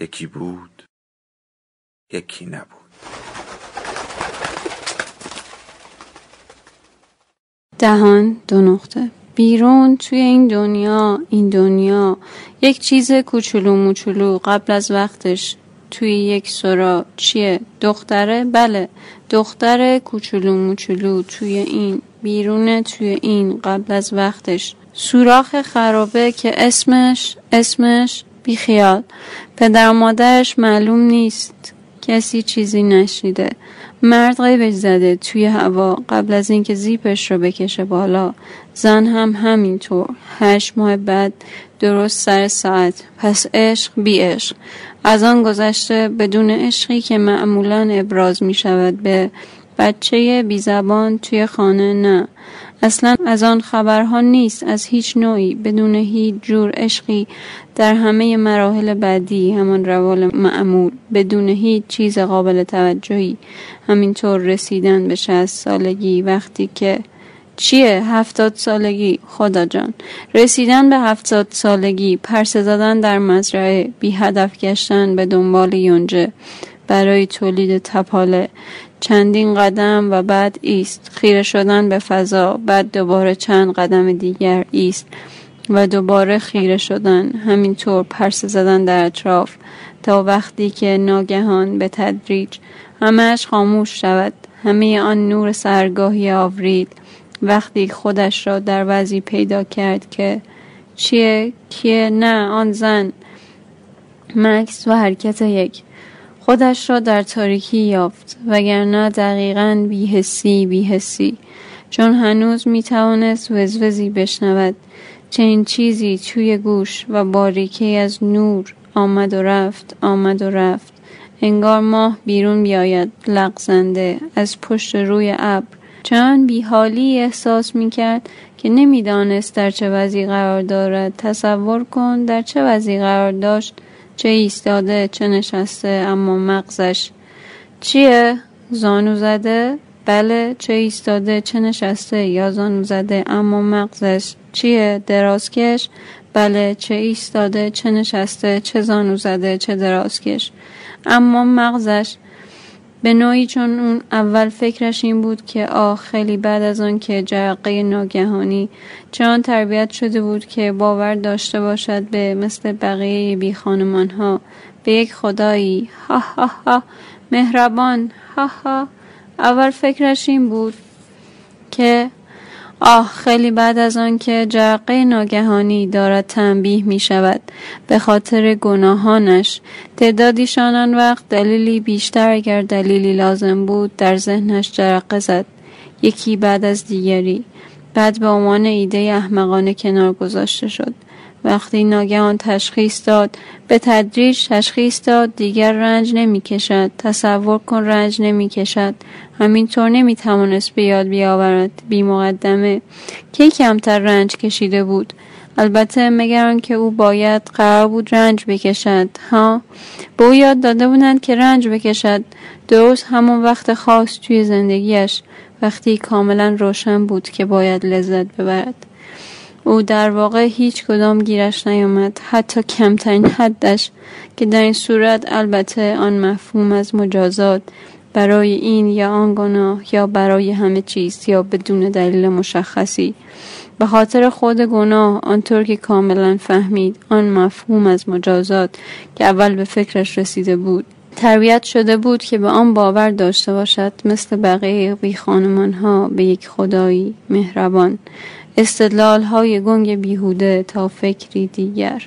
یکی بود یکی نبود. دهان دو نقطه. بیرون توی این دنیا این دنیا. یک چیز کوچولو موچولو قبل از وقتش. توی یک سرا. چیه؟ دختره؟ بله. دختر کوچولو موچولو توی این. بیرون توی این قبل از وقتش. سوراخ خرابه که اسمش اسمش بیخیال. پدر و مادرش معلوم نیست. کسی چیزی نشیده مرد قیبش زده توی هوا. قبل از اینکه زیپش رو بکشه بالا. زن هم همینطور. هشت ماه بعد درست سر ساعت. پس عشق بی عشق. از آن گذشته بدون عشقی که معمولا ابراز می شود به بچه بی زبان توی خانه نه. اصلا از آن خبرها نیست از هیچ نوعی بدون هیچ جور عشقی. در همه مراحل بعدی همان روال معمول بدون هیچ چیز قابل توجهی. همینطور رسیدن به شهست سالگی وقتی که چیه؟ هفتاد سالگی؟ خدا جان. رسیدن به هفتاد سالگی پرسه زدن در مزرعه بی هدف گشتن به دنبال یونجه. برای تولید تپاله. چندین قدم و بعد ایست. خیره شدن به فضا. بعد دوباره چند قدم دیگر ایست و دوباره خیره شدن. همینطور پرسه زدن در اطراف. تا وقتی که ناگهان به تدریج همهش خاموش شود. همه آن نور سرگاهی آوریل. وقتی خودش را در وضعی پیدا کرد که چیه؟ کیه؟ نه آن زن. مکس و حرکت یک. خودش را در تاریکی یافت وگرنه دقیقا بیهسی بیهسی چون هنوز می توانست وزوزی بشنود. چنین چیزی توی گوش و باریکی از نور آمد و رفت آمد و رفت. انگار ماه بیرون بیاید لغزنده از پشت روی ابر. چند بیحالی احساس می کرد که نمی‌دانست در چه وضعی قرار دارد. تصور کن در چه وضعی قرار داشت چه ایستاده چه نشسته اما مغزش چیه؟ زانو زده؟ بله چه ایستاده چه نشسته یا زانو زده اما مغزش چیه؟ درازکش؟ بله چه ایستاده چه نشسته چه زانو زده چه درازکش اما مغزش به نوعی چون اون اول فکرش این بود که آه خیلی بعد از آن که جرقه ناگهانی چنان تربیت شده بود که باور داشته باشد به مثل بقیه بی ها به یک خدایی ها ها ها مهربان ها ها. اول فکرش این بود که آه خیلی بعد از آن که جرقه ناگهانی دارد تنبیه می شود به خاطر گناهانش. تعدادیشان آن وقت دلیلی بیشتر اگر دلیلی لازم بود در ذهنش جرقه زد. یکی بعد از دیگری. بعد به عنوان ایده احمقانه کنار گذاشته شد. وقتی ناگهان تشخیص داد به تدریج تشخیص داد دیگر رنج نمی کشد تصور کن رنج نمی کشد همینطور نمی توانست به یاد بیاورد. بی مقدمه. کی کمتر رنج کشیده بود؟ البته مگر که او باید قرار بود رنج بکشد. ها؟ به او یاد داده بودند که رنج بکشد. درست همون وقت خاص توی زندگیش وقتی کاملا روشن بود که باید لذت ببرد. او در واقع هیچ کدام گیرش نیامد حتی کمترین حدش که در این صورت البته آن مفهوم از مجازات برای این یا آن گناه یا برای همه چیز یا بدون دلیل مشخصی. به خاطر خود گناه آنطور که کاملا فهمید آن مفهوم از مجازات که اول به فکرش رسیده بود. تربیت شده بود که به آن باور داشته باشد مثل بقیه بی خانمان ها به یک خدایی مهربان. استدلال های گنگ بیهوده تا فکری دیگر.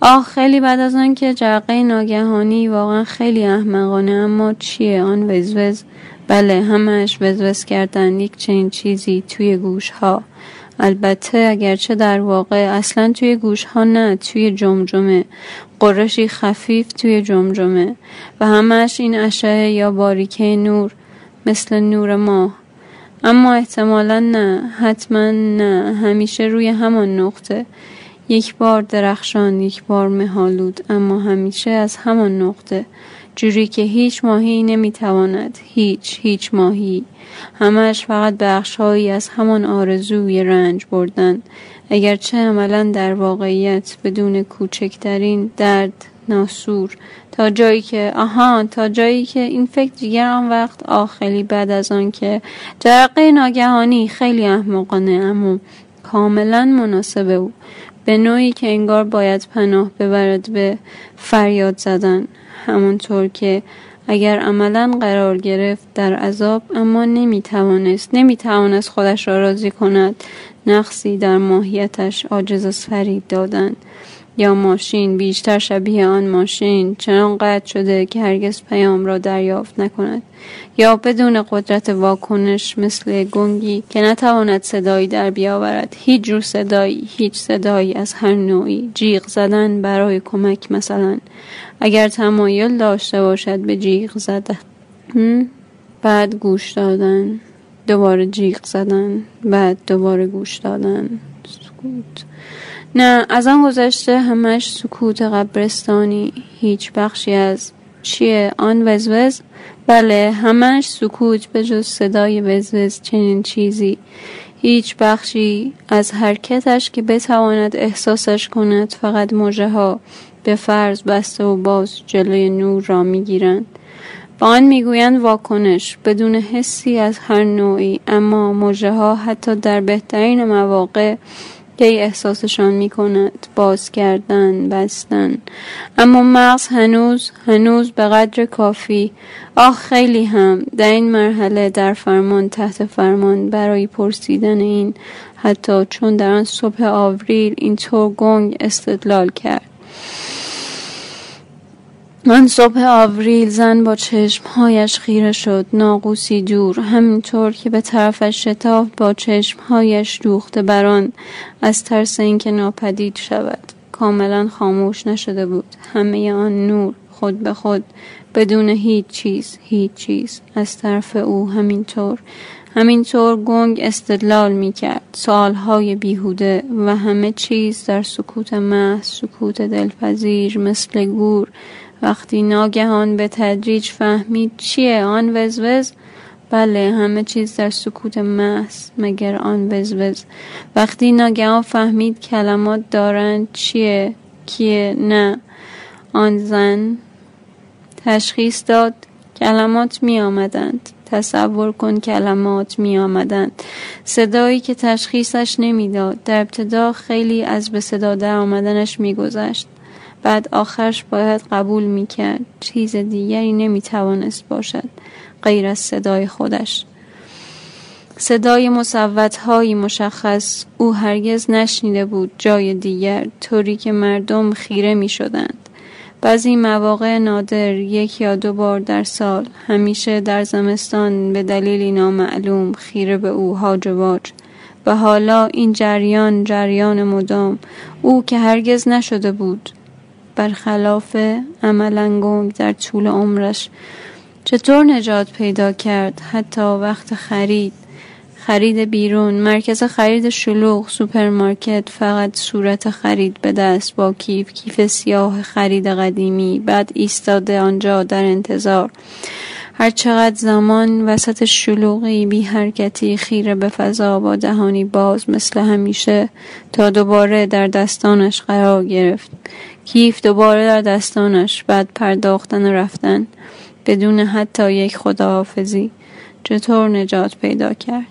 آه خیلی بعد از آن که جرقه ناگهانی واقعا خیلی احمقانه اما چیه آن وزوز؟ بله همش وزوز کردن یک چنین چیزی توی گوش ها البته اگرچه در واقع اصلا توی گوش ها نه توی جمجمه. قرشی خفیف توی جمجمه. و همش این اشعه یا باریکه نور مثل نور ماه. اما احتمالا نه. حتما نه. همیشه روی همان نقطه. یک بار درخشان یک بار مهالود. اما همیشه از همان نقطه. جوری که هیچ ماهی نمی‌تواند. هیچ هیچ ماهی. همش فقط بخشهایی از همان آرزوی رنج بردن. اگرچه عملا در واقعیت بدون کوچکترین درد ناسور. تا جایی که آها تا جایی که این فکر دیگر آن وقت آخلی بعد از آن که جرقه ناگهانی خیلی احمقانه اما کاملا مناسب او. به نوعی که انگار باید پناه ببرد به فریاد زدن. همانطور که اگر عملا قرار گرفت در عذاب اما نمی توانست نمی توانست خودش را راضی کند. نقصی در ماهیتش عاجز از فرید دادن. یا ماشین بیشتر شبیه آن ماشین چنان قطع شده که هرگز پیام را دریافت نکند. یا بدون قدرت واکنش مثل گنگی که نتواند صدایی در بیاورد. هیچ جور صدایی هیچ صدایی از هر نوعی جیغ زدن برای کمک مثلا. اگر تمایل داشته باشد به جیغ زدن بعد گوش دادن. دوباره جیغ زدن. بعد دوباره گوش دادن. سکوت. نه از آن گذشته همش سکوت قبرستانی. هیچ بخشی از چیه؟ آن وزوز؟ بله همش سکوت به جز صدای وزوز چنین چیزی. هیچ بخشی از حرکتش که بتواند احساسش کند فقط موجه ها به فرض بسته و باز جلوی نور را می‌گیرند. با آن می‌گویند واکنش بدون حسی از هر نوعی اما موجه ها حتی در بهترین مواقع کی احساسشان می کند باز کردن بستن اما مغز هنوز هنوز به قدر کافی. آه خیلی هم. در این مرحله در فرمان تحت فرمان برای پرسیدن این حتی چون در آن صبح آوریل اینطور گنگ استدلال کرد. آن صبح آوریل زن با چشمهایش خیره شد. ناقوسی دور. همینطور که به طرفش شتاف با چشمهایش دوخته بران. از ترس اینکه ناپدید شود. کاملا خاموش نشده بود. همه آن نور خود به خود. بدون هیچ چیز هیچ چیز. از طرف او همینطور. همینطور گنگ استدلال می کرد سالهای بیهوده و همه چیز در سکوت محض سکوت دلپذیر مثل گور. وقتی ناگهان به تدریج فهمید چیه آن وزوز بله همه چیز در سکوت محض مگر آن وزوز. وقتی ناگهان فهمید کلمات دارند چیه کیه نه آن زن تشخیص داد کلمات می آمدند تصور کن کلمات می آمدند صدایی که تشخیصش نمی‌داد در ابتدا خیلی از به صدا در آمدنش می گذشت بعد آخرش باید قبول می‌کرد. چیز دیگری نمی‌توانست باشد غیر از صدای خودش. صدای هایی مشخص او هرگز نشنیده بود جای دیگر طوری که مردم خیره می شدند. بعضی مواقع نادر یک یا دو بار در سال همیشه در زمستان به دلیلی نامعلوم خیره به او هاج و و حالا این جریان جریان مدام او که هرگز نشده بود. برخلاف گنگ در طول عمرش چطور نجات پیدا کرد؟ حتی وقت خرید خرید بیرون مرکز خرید شلوغ سوپرمارکت فقط صورت خرید به دست با کیف کیف سیاه خرید قدیمی بعد ایستاده آنجا در انتظار. هر چقدر زمان وسط شلوغی بی حرکتی خیره به فضا با دهانی باز مثل همیشه تا دوباره در دستانش قرار گرفت. کیف دوباره در دستانش بعد پرداختن و رفتن. بدون حتی یک خداحافظی. چطور نجات پیدا کرد؟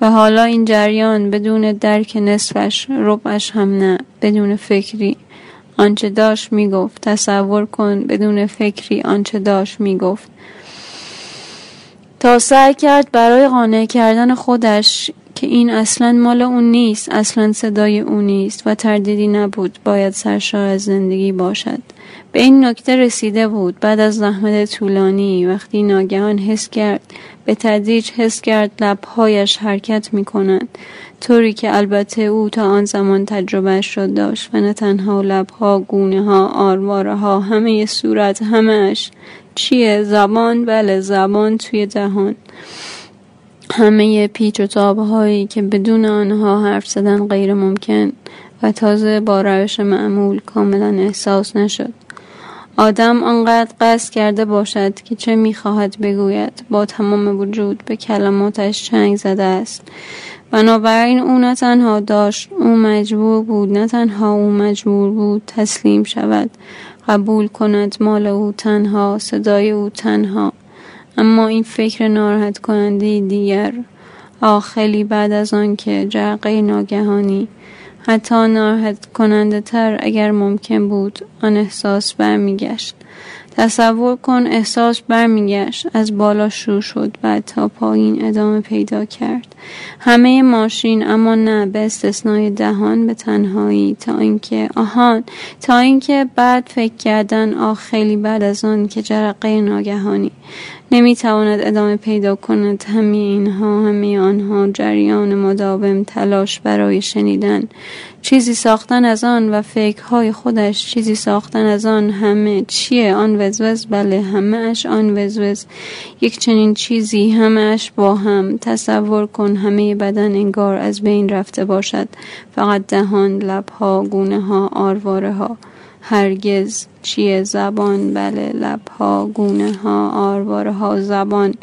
و حالا این جریان بدون درک نصفش ربعش هم نه. بدون فکری. آنچه داشت می‌گفت. تصور کن بدون فکری آنچه داشت می‌گفت. تا سعی کرد برای قانع کردن خودش که این اصلا مال اون نیست اصلا صدای اون نیست و تردیدی نبود. باید سرشار از زندگی باشد. به این نکته رسیده بود. بعد از زحمت طولانی وقتی ناگهان حس کرد به تدریج حس کرد لبهایش حرکت می کنند طوری که البته او تا آن زمان تجربه شد داشت و نه تنها لبها گونه ها آرواره ها همه صورت همهش چیه؟ زبان؟ بله زبان توی دهان همه پیچ و تاب هایی که بدون آنها حرف زدن غیر ممکن و تازه با روش معمول کاملا احساس نشد. آدم آنقدر قصد کرده باشد که چه می‌خواهد بگوید. با تمام وجود به کلماتش چنگ زده است. بنابراین او نه تنها داشت او مجبور بود نه تنها او مجبور بود تسلیم شود. قبول کند مال او تنها صدای او تنها. اما این فکر ناراحت کننده دیگر آخلی بعد از آن که جرقه ناگهانی حتی ناراحت کننده تر اگر ممکن بود آن احساس برمیگشت. تصور کن احساس برمیگشت از بالا شروع شد بعد تا پایین ادامه پیدا کرد. همه ماشین اما نه به استثنای دهان به تنهایی تا اینکه آهان تا اینکه بعد فکر کردن آه خیلی بعد از آن که جرقه ناگهانی. نمی‌تواند ادامه پیدا کند. همه اینها همه آنها جریان مداوم تلاش برای شنیدن. چیزی ساختن از آن و فکرهای خودش چیزی ساختن از آن همه چیه؟ آن وزوز؟ بله همه اش آن وزوز. یک چنین چیزی همه اش با هم. تصور کن همه بدن انگار از بین رفته باشد. فقط دهان لبها گونه ها آرواره ها هرگز چیه زبان؟ بله لبها گونه ها آرواره ها زبان.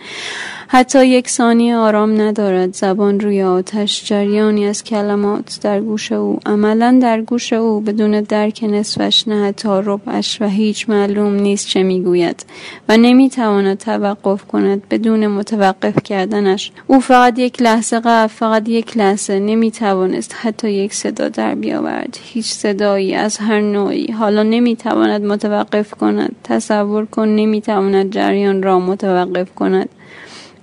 حتی یک ثانیه آرام ندارد. زبان روی آتش جریانی از کلمات در گوش او. عملا در گوش او. بدون درک نصفش نه حتی ربعش و هیچ معلوم نیست چه می‌گوید و نمی‌تواند توقف کند بدون متوقف کردنش. او فقط یک لحظه قبل فقط یک لحظه نمی‌توانست حتی یک صدا در بیاورد. هیچ صدایی از هر نوعی حالا نمی‌تواند متوقف کند. تصور کن نمی‌تواند جریان را متوقف کند.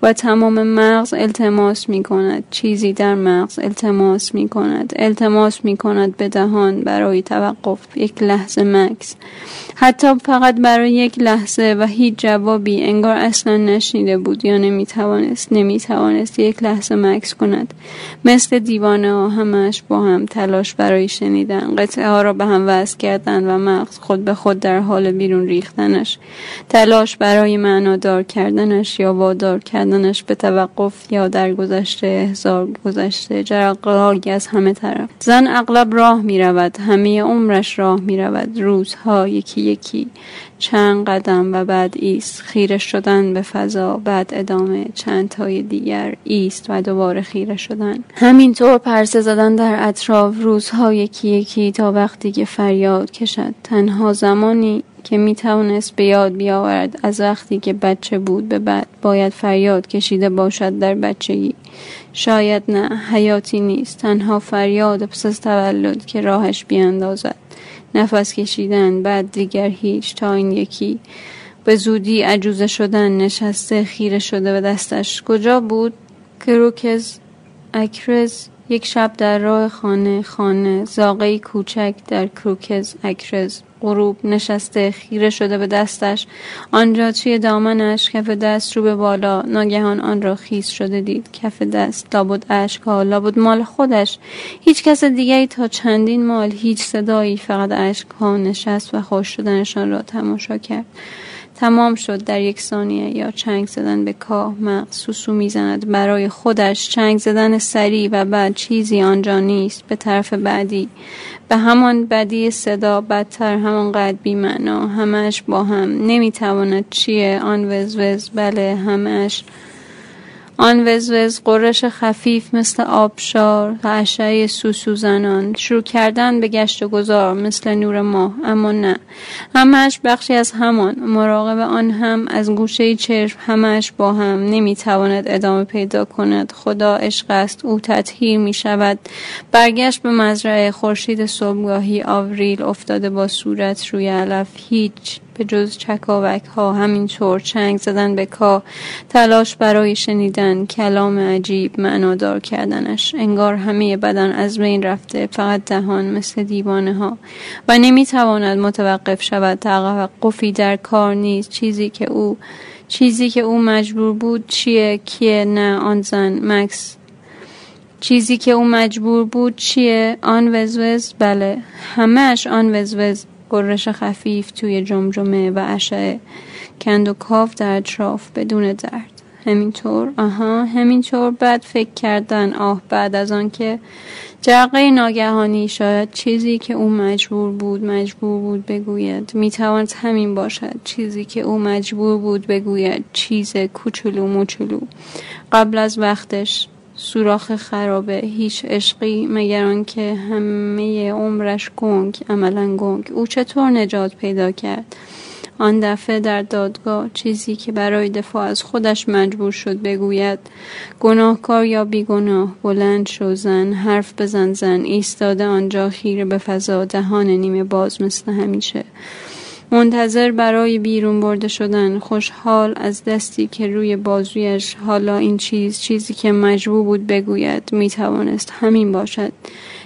و تمام مغز التماس می کند چیزی در مغز التماس می کند التماس می کند به دهان برای توقف یک لحظه مکس حتی فقط برای یک لحظه و هیچ جوابی انگار اصلا نشنیده بود یا نمی توانست نمی توانست یک لحظه مکس کند. مثل دیوانه ها همش با هم تلاش برای شنیدن. قطعه ها را به هم وصل کردن و مغز خود به خود در حال بیرون ریختنش. تلاش برای معنادار کردنش یا وادار کردن کردنش به توقف یا در گذشته هزار گذشته جرقایی از همه طرف. زن اغلب راه می رود همه عمرش راه می رود روزها یکی یکی چند قدم و بعد ایست. خیره شدن به فضا بعد ادامه چند تای دیگر ایست و دوباره خیره شدن. همینطور پرسه زدن در اطراف روزها یکی یکی تا وقتی که فریاد کشد. تنها زمانی که می توانست به یاد بیاورد از وقتی که بچه بود به بعد باید فریاد کشیده باشد در بچگی. شاید نه حیاتی نیست. تنها فریاد پس از تولد که راهش بیاندازد. نفس کشیدن بعد دیگر هیچ تا این یکی. به زودی عجوزه شدن نشسته خیره شده به دستش. کجا بود؟ کروکز اکرز یک شب در راه خانه خانه زاغه کوچک در کروکز اکرز. غروب نشسته خیره شده به دستش. آنجا توی دامنش کف دست رو به بالا. ناگهان آن را خیس شده دید. کف دست لابد اشکها لابد مال خودش. هیچ کس دیگری تا چندین مال هیچ صدایی فقط اشکها نشست و خوش شدنشان را تماشا کرد. تمام شد در یک ثانیه. یا چنگ زدن به کاه. مغز سوسو می‌زند. برای خودش چنگ زدن سریع و بعد چیزی آنجا نیست. به طرف بعدی. به همان بدی صدا بدتر همانقدر بیمعنا. همش با هم. نمی‌تواند چیه؟ آن وزوز. بله همش آن وزوز قرش خفیف مثل آبشار و اشعه سوسو زنان شروع کردن به گشت و گذار مثل نور ماه اما نه. همش بخشی از همان. مراقب آن هم از گوشه چشم همش با هم. نمی‌تواند ادامه پیدا کند. خدا عشق است. او تطهیر می شود برگشت به مزرعه خورشید صبحگاهی آوریل افتاده با صورت روی علف. هیچ به جز چکاوک ها همینطور چنگ زدن به کا تلاش برای شنیدن کلام عجیب معنادار کردنش. انگار همه بدن از بین رفته فقط دهان مثل دیوانه ها. و نمی‌تواند متوقف شود. توقفی در کار نیست. چیزی که او چیزی که او مجبور بود چیه؟ کیه؟ نه آن زن. مکس. چیزی که او مجبور بود چیه؟ آن وزوز؟ بله. همهش آن وزوز. قررش خفیف توی جمجمه و اشعه کند و کاف در اطراف بدون درد. همینطور آها همینطور بعد فکر کردن. آه بعد از آن که جرقه ناگهانی شاید چیزی که او مجبور بود مجبور بود بگوید. می‌تواند همین باشد. چیزی که او مجبور بود بگوید. چیز کوچولو موچولو. قبل از وقتش. سوراخ خرابه هیچ عشقی مگر آنکه همه عمرش گنگ عملا گنگ. او چطور نجات پیدا کرد؟ آن دفعه در دادگاه چیزی که برای دفاع از خودش مجبور شد بگوید گناهکار یا بیگناه بلند شو زن حرف بزن زن ایستاده آنجا خیره به فضا دهان نیمه باز مثل همیشه. منتظر برای بیرون برده شدن. خوشحال از دستی که روی بازویش حالا این چیز چیزی که مجبور بود بگوید می‌توانست همین باشد.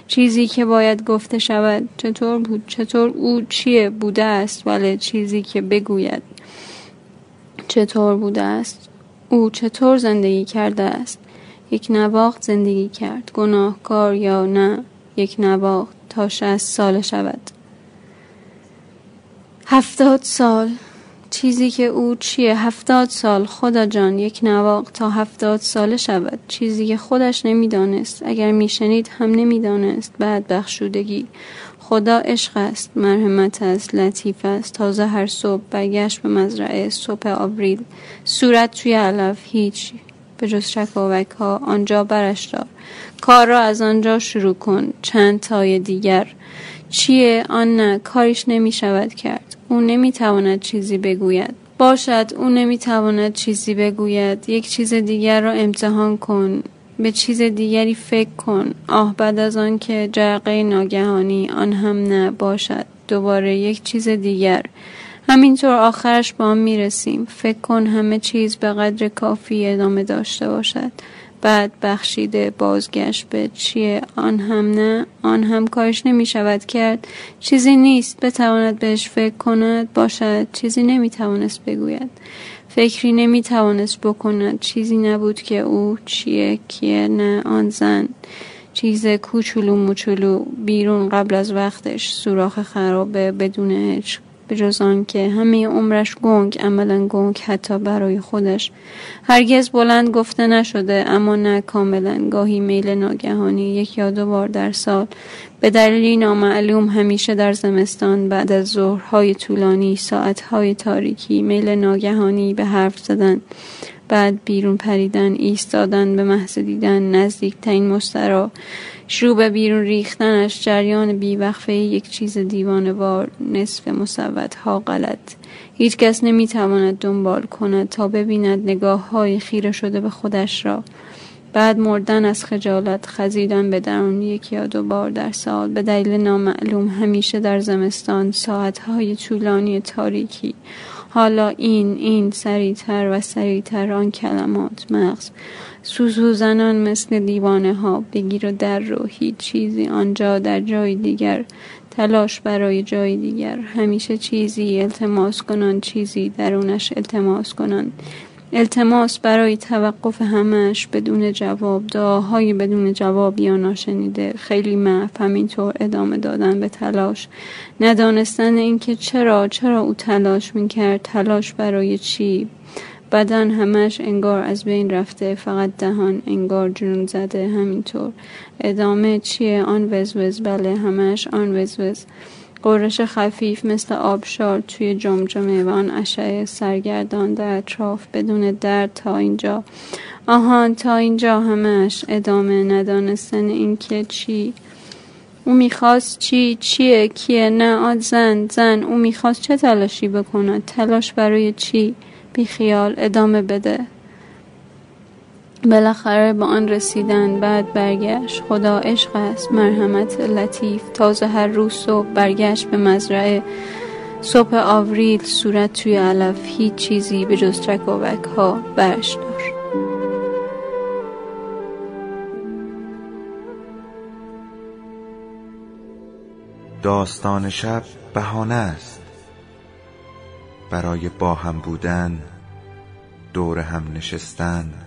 چیزی که باید گفته شود. چطور بود؟ چطور او چیه بوده است؟ ولی چیزی که بگوید چطور بوده است؟ او چطور زندگی کرده است؟ یک نواخت زندگی کرد. گناهکار یا نه یک نواخت تا شست سال شود. هفتاد سال. چیزی که او چیه؟ هفتاد سال. خدا جان یک نواق تا هفتاد ساله شود. چیزی که خودش نمی‌دانست. اگر میشنید هم نمی‌دانست. بعد بخشودگی خدا عشق است مرحمت است لطیف است. تازه هر صبح برگشت به مزرعه صبح آوریل. صورت توی علف هیچ. به جز شکاوک ها آنجا برش دار. کار را از آنجا شروع کن. چند تای دیگر. چیه؟ آن نه کاریش نمی شود کرد. او نمی تواند چیزی بگوید. باشد او نمی تواند چیزی بگوید. یک چیز دیگر را امتحان کن. به چیز دیگری فکر کن. آه بعد از آن که جرقه ناگهانی. آن هم نه باشد. دوباره یک چیز دیگر. همینطور آخرش با آن می‌رسیم. فکر کن همه چیز به قدر کافی ادامه داشته باشد. بعد بخشیده بازگشت به چیه؟ آن هم نه آن هم کارش نمی شود کرد. چیزی نیست بتواند بهش فکر کند. باشد چیزی نمی توانست بگوید. فکری نمی توانست بکند. چیزی نبود که او چیه کیه نه آن زن. چیز کوچولو موچولو بیرون قبل از وقتش سوراخ خرابه بدون عشق. به جز که همه عمرش گنگ عملا گنگ حتی برای خودش. هرگز بلند گفته نشده اما نه کاملا. گاهی میل ناگهانی یک یا دو بار در سال. به دلیلی نامعلوم همیشه در زمستان بعد از ظهرهای طولانی ساعتهای تاریکی میل ناگهانی به حرف زدن. بعد بیرون پریدن ایستادن به محض دیدن نزدیکترین مسترا شروع به بیرون ریختنش جریان بیوقفه یک چیز دیوانوار نصف ها غلط. هیچ کس نمی‌تواند دنبال کند تا ببیند نگاه های خیره شده به خودش را. بعد مردن از خجالت خزیدن به درون یک یا دو بار در سال به دلیل نامعلوم همیشه در زمستان ساعتهای طولانی تاریکی. حالا این این سریعتر و سریعتر آن کلمات مغز. سوسو زنان مثل دیوانه ها بگیر و در رو هیچ چیزی آنجا در جای دیگر تلاش برای جای دیگر. همیشه چیزی التماس کنان چیزی درونش التماس کنان. التماس برای توقف همش بدون جواب دعاهای بدون جواب یا ناشنیده خیلی محو همینطور ادامه دادن به تلاش. ندانستن اینکه چرا چرا او تلاش می‌کرد تلاش برای چی؟ بدن همش انگار از بین رفته فقط دهان انگار جنون زده همینطور. ادامه چیه؟ آن وزوز بله همش آن وزوز. قرش خفیف مثل آبشار توی جمجمه و آن اشعه سرگردان در اطراف بدون درد تا اینجا. آهان تا اینجا همش ادامه ندانستن اینکه چی. او می‌خواست چی چیه کیه؟ نه آن زن زن. او می‌خواست چه تلاشی بکند؟ تلاش برای چی؟ بیخیال ادامه بده. بالاخره به آن رسیدن بعد برگشت. خدا عشق است. مرحمت لطیف. تازه هر روز صبح برگشت به مزرعه. صبح آوریل صورت توی علف. هیچ چیزی به جز ها برش دار. داستان شب بهانه است. برای با هم بودن دور هم نشستن